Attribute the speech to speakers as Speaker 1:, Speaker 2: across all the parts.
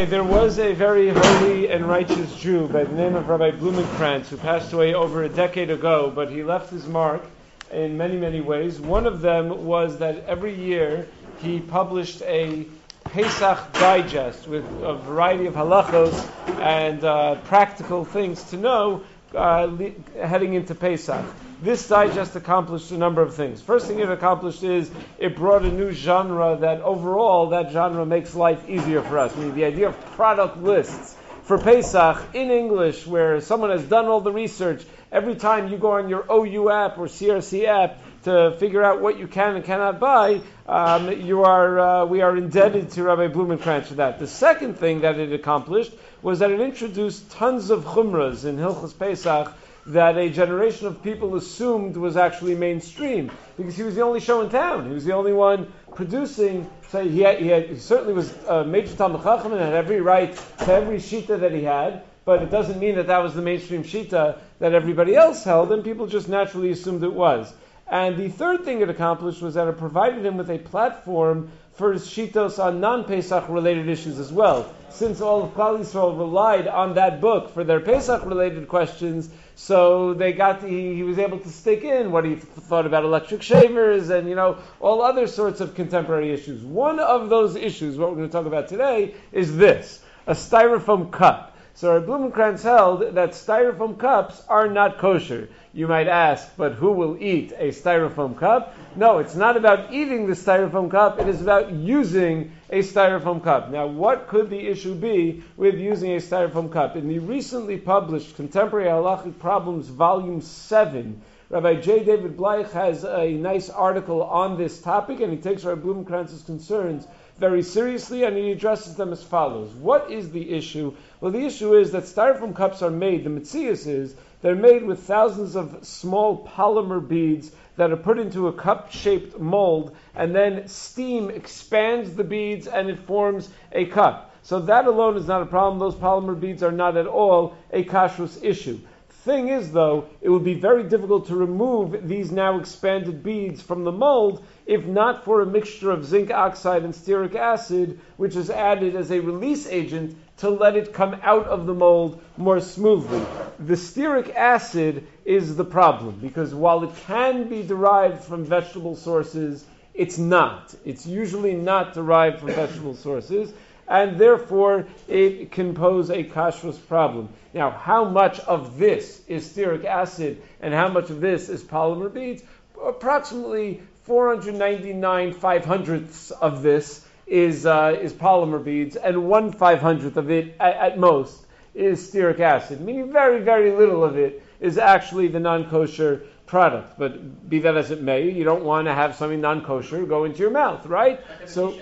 Speaker 1: Okay, there was a very holy and righteous Jew by the name of Rabbi Blumenkrantz who passed away over a decade ago, but he left his mark in many, many ways. One of them was that every year he published a Pesach digest with a variety of halachos and uh, practical things to know uh, heading into Pesach. This digest accomplished a number of things. First thing it accomplished is it brought a new genre that overall that genre makes life easier for us. I mean, the idea of product lists for Pesach in English, where someone has done all the research. Every time you go on your OU app or CRC app to figure out what you can and cannot buy, um, you are, uh, we are indebted to Rabbi Blumenkrantz for that. The second thing that it accomplished was that it introduced tons of chumras in Hilchas Pesach that a generation of people assumed was actually mainstream because he was the only show in town. He was the only one producing. So he, had, he, had, he certainly was a major Talmud Chacham and had every right to every shita that he had. But it doesn't mean that that was the mainstream shita that everybody else held, and people just naturally assumed it was. And the third thing it accomplished was that it provided him with a platform for his shitos on non-Pesach related issues as well. Since all of Klal Yisrael relied on that book for their Pesach related questions, so they got he, he was able to stick in what he thought about electric shavers and you know all other sorts of contemporary issues. One of those issues, what we're going to talk about today, is this: a styrofoam cup. So our Blumenkrantz held that styrofoam cups are not kosher. You might ask, but who will eat a styrofoam cup? No, it's not about eating the styrofoam cup, it is about using a styrofoam cup. Now, what could the issue be with using a styrofoam cup? In the recently published Contemporary Halachic Problems, Volume 7, Rabbi J. David Bleich has a nice article on this topic, and he takes Rabbi Blumenkrantz's concerns very seriously, and he addresses them as follows. What is the issue? Well, the issue is that styrofoam cups are made, the mitzias is, they're made with thousands of small polymer beads that are put into a cup-shaped mold, and then steam expands the beads and it forms a cup. So that alone is not a problem. Those polymer beads are not at all a kashrus issue. Thing is, though, it would be very difficult to remove these now expanded beads from the mold if not for a mixture of zinc oxide and stearic acid, which is added as a release agent to let it come out of the mold more smoothly. The stearic acid is the problem because while it can be derived from vegetable sources, it's not. It's usually not derived from vegetable sources and therefore it can pose a kashrus problem. Now, how much of this is stearic acid and how much of this is polymer beads? Approximately 499 five hundredths of this is, uh, is polymer beads, and one five hundredth of it at, at most is stearic acid, meaning very, very little of it is actually the non kosher product. But be that as it may, you don't want to have something non kosher go into your mouth, right? So.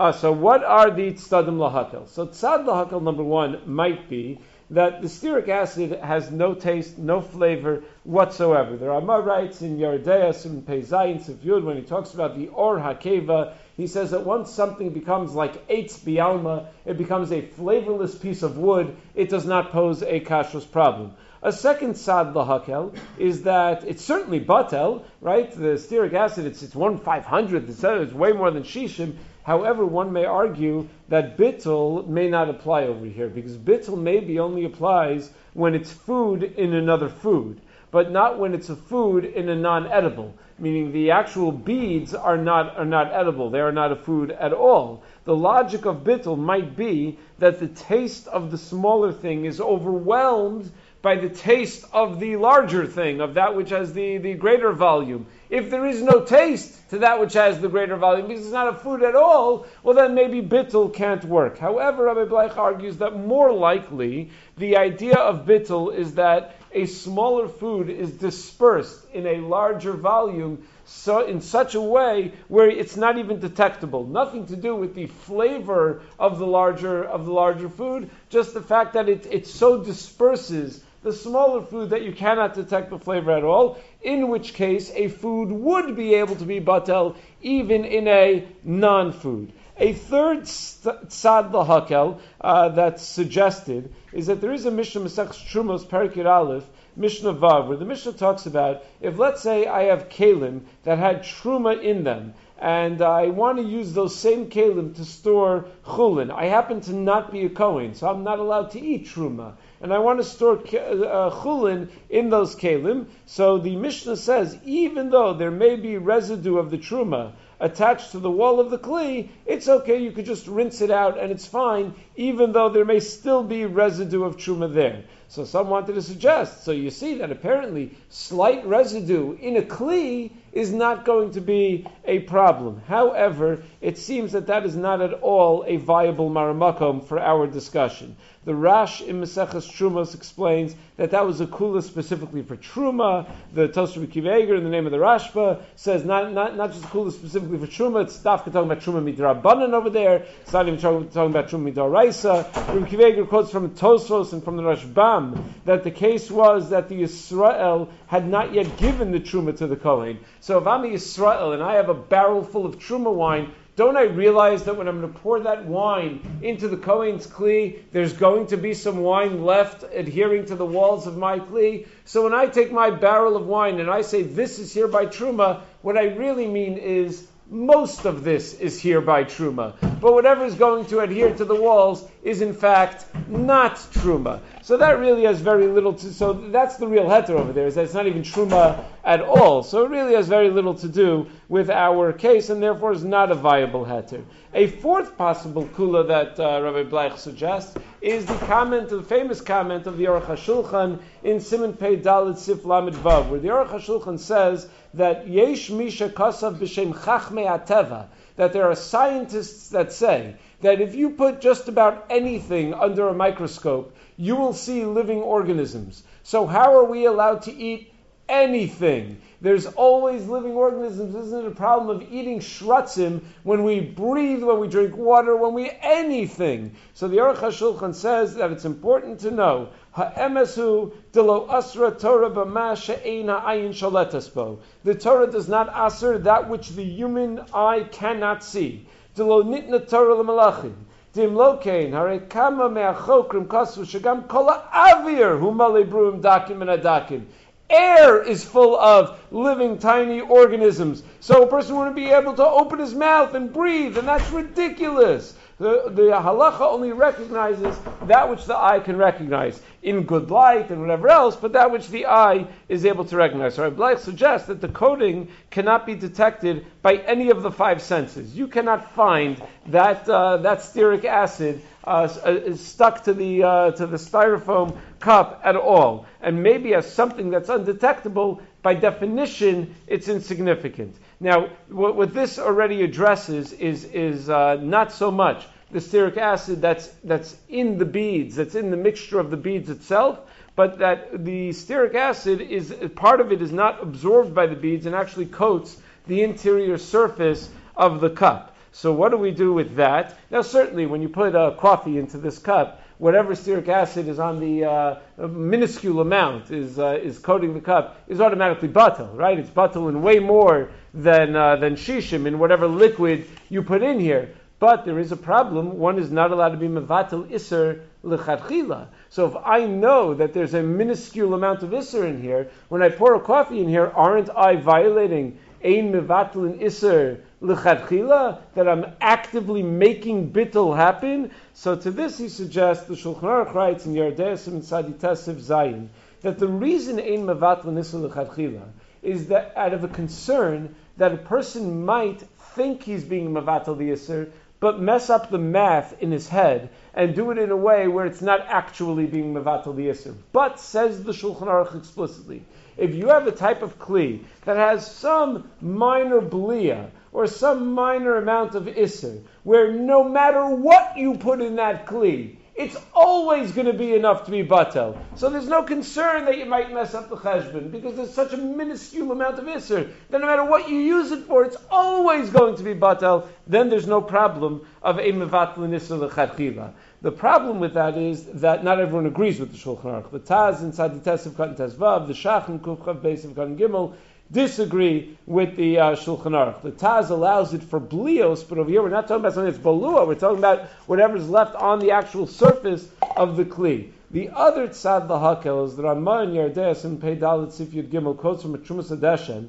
Speaker 1: Uh, so what are the tzadim lahakel? So tzad lahakel number one might be that the stearic acid has no taste, no flavor whatsoever. The Rama writes in Yerideyas in Peizayin Sifyud when he talks about the Or Hakeva, he says that once something becomes like Eitz Bialma, it becomes a flavorless piece of wood, it does not pose a kashrus problem. A second sad lahakel is that it's certainly batel, right? The stearic acid, it's, it's one five hundred. It's way more than shishim. However, one may argue that bittul may not apply over here because bittul maybe only applies when it's food in another food, but not when it's a food in a non-edible. Meaning the actual beads are not are not edible; they are not a food at all. The logic of bittul might be that the taste of the smaller thing is overwhelmed by the taste of the larger thing, of that which has the, the greater volume. If there is no taste to that which has the greater volume, because it's not a food at all, well then maybe bittul can't work. However, Rabbi Bleich argues that more likely the idea of bittul is that a smaller food is dispersed in a larger volume so in such a way where it's not even detectable. Nothing to do with the flavor of the larger of the larger food, just the fact that it, it so disperses the smaller food that you cannot detect the flavor at all, in which case a food would be able to be batel even in a non-food. A third tzad lahakel uh, that's suggested is that there is a Mishnah Masech Trumos Perikir Aleph Mishnah Vav, where the Mishnah talks about if, let's say, I have kalim that had truma in them, and I want to use those same kalim to store chulin. I happen to not be a Kohen, so I'm not allowed to eat truma. And I want to store uh, chulin in those kalim. So the Mishnah says, even though there may be residue of the truma attached to the wall of the kli, it's okay. You could just rinse it out, and it's fine, even though there may still be residue of truma there. So some wanted to suggest. So you see that apparently slight residue in a kli is not going to be a problem. However, it seems that that is not at all a viable maramakom for our discussion. The Rash in Maseches Trumos explains that that was a kula specifically for Truma. The Tosher Kiveger, in the name of the Rashba, says not, not, not just a kula specifically for Truma, it's Dafka talking about Truma Midrabanan over there, it's not even talking, talking about Truma Midaraisa. Rabbi Akiva Eiger quotes from Tosfos and from the Rashbam that the case was that the Israel had not yet given the Truma to the Kohen. So if I'm a Israel and I have a barrel full of Truma wine, don't I realize that when I'm going to pour that wine into the Kohen's Kli, there's going to be some wine left adhering to the walls of my Kli? So when I take my barrel of wine and I say, this is here by Truma, what I really mean is, most of this is here by Truma. But whatever is going to adhere to the walls is in fact not Truma. So that really has very little to, so that's the real heter over there, is that it's not even Truma at all. So it really has very little to do with our case, and therefore is not a viable heter. A fourth possible kula that uh, Rabbi Bleich suggests is the comment, the famous comment of the Aruch HaShulchan in Simon Pei Dalit Sif Lamed Vav, where the Aruch HaShulchan says that Yesh Misha Kasav B'Shem Chachmei Ateva, that there are scientists that say that if you put just about anything under a microscope, you will see living organisms. So how are we allowed to eat anything? There's always living organisms. Isn't it a problem of eating shratzim when we breathe, when we drink water, when we anything? So the Aruch HaShulchan says that it's important to know Ha'emesu delo asra Torah b'ma she'ena ayin shaletasbo. The Torah does not asr that which the human eye cannot see. Delo nitna Torah l'malachim. Dim lokein, hare kama me'achokrim kasu shagam kola avir humale bruim dakim and adakim. Air is full of living tiny organisms. So a person wouldn't be able to open his mouth and breathe, and that's ridiculous. The, the halacha only recognizes that which the eye can recognize in good light and whatever else, but that which the eye is able to recognize. So Rabbi suggests that the coating cannot be detected by any of the five senses. You cannot find that uh, that stearic acid uh, uh stuck to the uh, to the styrofoam cup at all, and maybe as something that's undetectable. By definition, it's insignificant. Now, what, what this already addresses is, is uh, not so much the stearic acid that's, that's in the beads, that's in the mixture of the beads itself, but that the stearic acid is part of it is not absorbed by the beads and actually coats the interior surface of the cup. So what do we do with that? Now, certainly, when you put uh, coffee into this cup, whatever stearic acid is on the uh, minuscule amount is uh, is coating the cup is automatically batal, right? It's batal in way more than uh, than shishim in whatever liquid you put in here. But there is a problem. One is not allowed to be mevatel iser lechatchila. So if I know that there's a minuscule amount of iser in here, when I pour a coffee in here, aren't I violating ein mevatel iser lechatchila? That I'm actively making bittel happen. So to this he suggests the Shulchan Aruch writes in Yardesim and Saditesiv Zayin that the reason ein mevatel in iser lechatchila is that out of a concern that a person might think he's being mavatal the Yisr, but mess up the math in his head and do it in a way where it's not actually being mevatel Yisr. But, says the Shulchan Aruch explicitly, if you have a type of kli that has some minor blia or some minor amount of Isser, where no matter what you put in that kli, it's always going to be enough to be batel. So there's no concern that you might mess up the cheshbon because there's such a minuscule amount of iser that no matter what you use it for, it's always going to be batel. Then there's no problem of a mevatel iser. The problem with that is that not everyone agrees with the Shulchan Aruch. The Taz inside the Test of Katan Tezvav, the Shach and Kufchav base of Gimel, disagree with the uh, Shulchan Aruch. The Taz allows it for blios, but over here we're not talking about something that's balua. We're talking about whatever's left on the actual surface of the kli. The other tzad lahakel is the Ramah and Yardeas and Peidalit Sif Yud Gimel quotes from a Trumas HaDeshen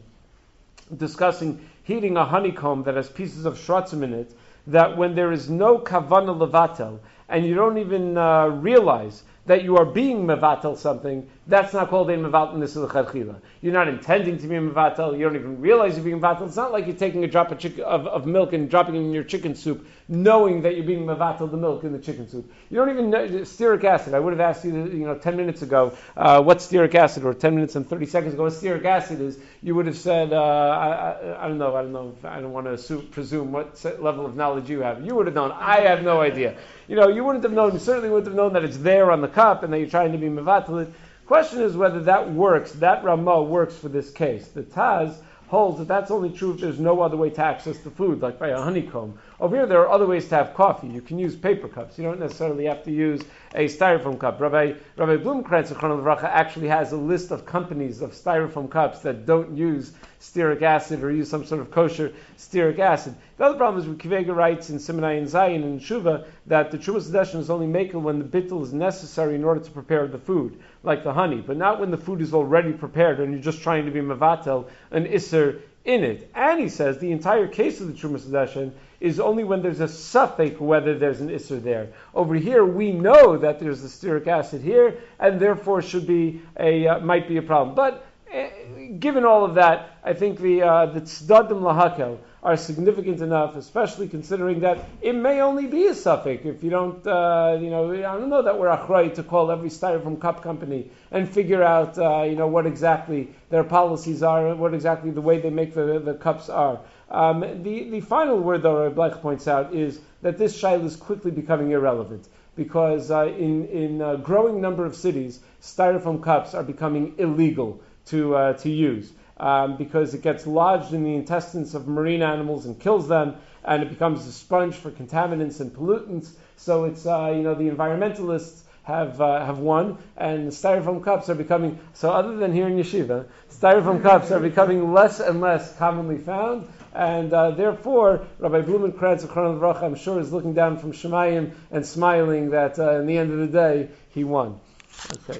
Speaker 1: discussing heating a honeycomb that has pieces of shrotzim in it, that when there is no kavana levatel, and you don't even uh, realize that you are being mevatel something, that's not called a mevatel nisil You're not intending to be mevatel. You don't even realize you're being mevatel. It's not like you're taking a drop of, chick- of, of, milk and dropping it in your chicken soup, knowing that you're being mevatel the milk in the chicken soup. You don't even know stearic acid. I would have asked you, you know, ten minutes ago uh, what stearic acid, or ten minutes and thirty seconds ago what stearic acid is. You would have said, uh, I, I, I, don't know, I don't know, I don't want to assume, presume what level of knowledge you have. You would have known. I have no idea. You know, you wouldn't have known. You certainly wouldn't have known that it's there on the cup and that you're trying to be mevatel. Question is whether that works, that Ramah works for this case. The Taz holds that that's only true if there's no other way to access the food, like by a honeycomb. Over here, there are other ways to have coffee. You can use paper cups. You don't necessarily have to use a styrofoam cup. Rabbi, Rabbi Blumkrantz actually has a list of companies of styrofoam cups that don't use stearic acid or use some sort of kosher stearic acid. The other problem is Kivega writes in Simonai and Zayin and Shuva that the Trumas HaDeshen is only makel when the bittul is necessary in order to prepare the food, like the honey, but not when the food is already prepared and you're just trying to be mavatel, an isser in it. And he says the entire case of the Trumas HaDeshen is only when there's a safek whether there's an isser there. Over here, we know that there's a stearic acid here, and therefore should be a uh, might be a problem. But uh, given all of that, I think the uh, the tzdadim lahakel are significant enough, especially considering that it may only be a safek. If you don't, uh, you know, I don't know that we're achrayt to call every styrofoam cup company and figure out, uh, you know, what exactly their policies are, what exactly the way they make the, the cups are. Um, the, the final word, though, Bleich points out, is that this shail is quickly becoming irrelevant because uh, in, in a growing number of cities, styrofoam cups are becoming illegal to, uh, to use um, because it gets lodged in the intestines of marine animals and kills them, and it becomes a sponge for contaminants and pollutants. So it's uh, you know the environmentalists have uh, have won, and styrofoam cups are becoming so. Other than here in yeshiva, styrofoam cups are becoming less and less commonly found, and uh, therefore Rabbi Blumenkrantz of I'm sure, is looking down from Shemayim and smiling that uh, in the end of the day he won. Okay.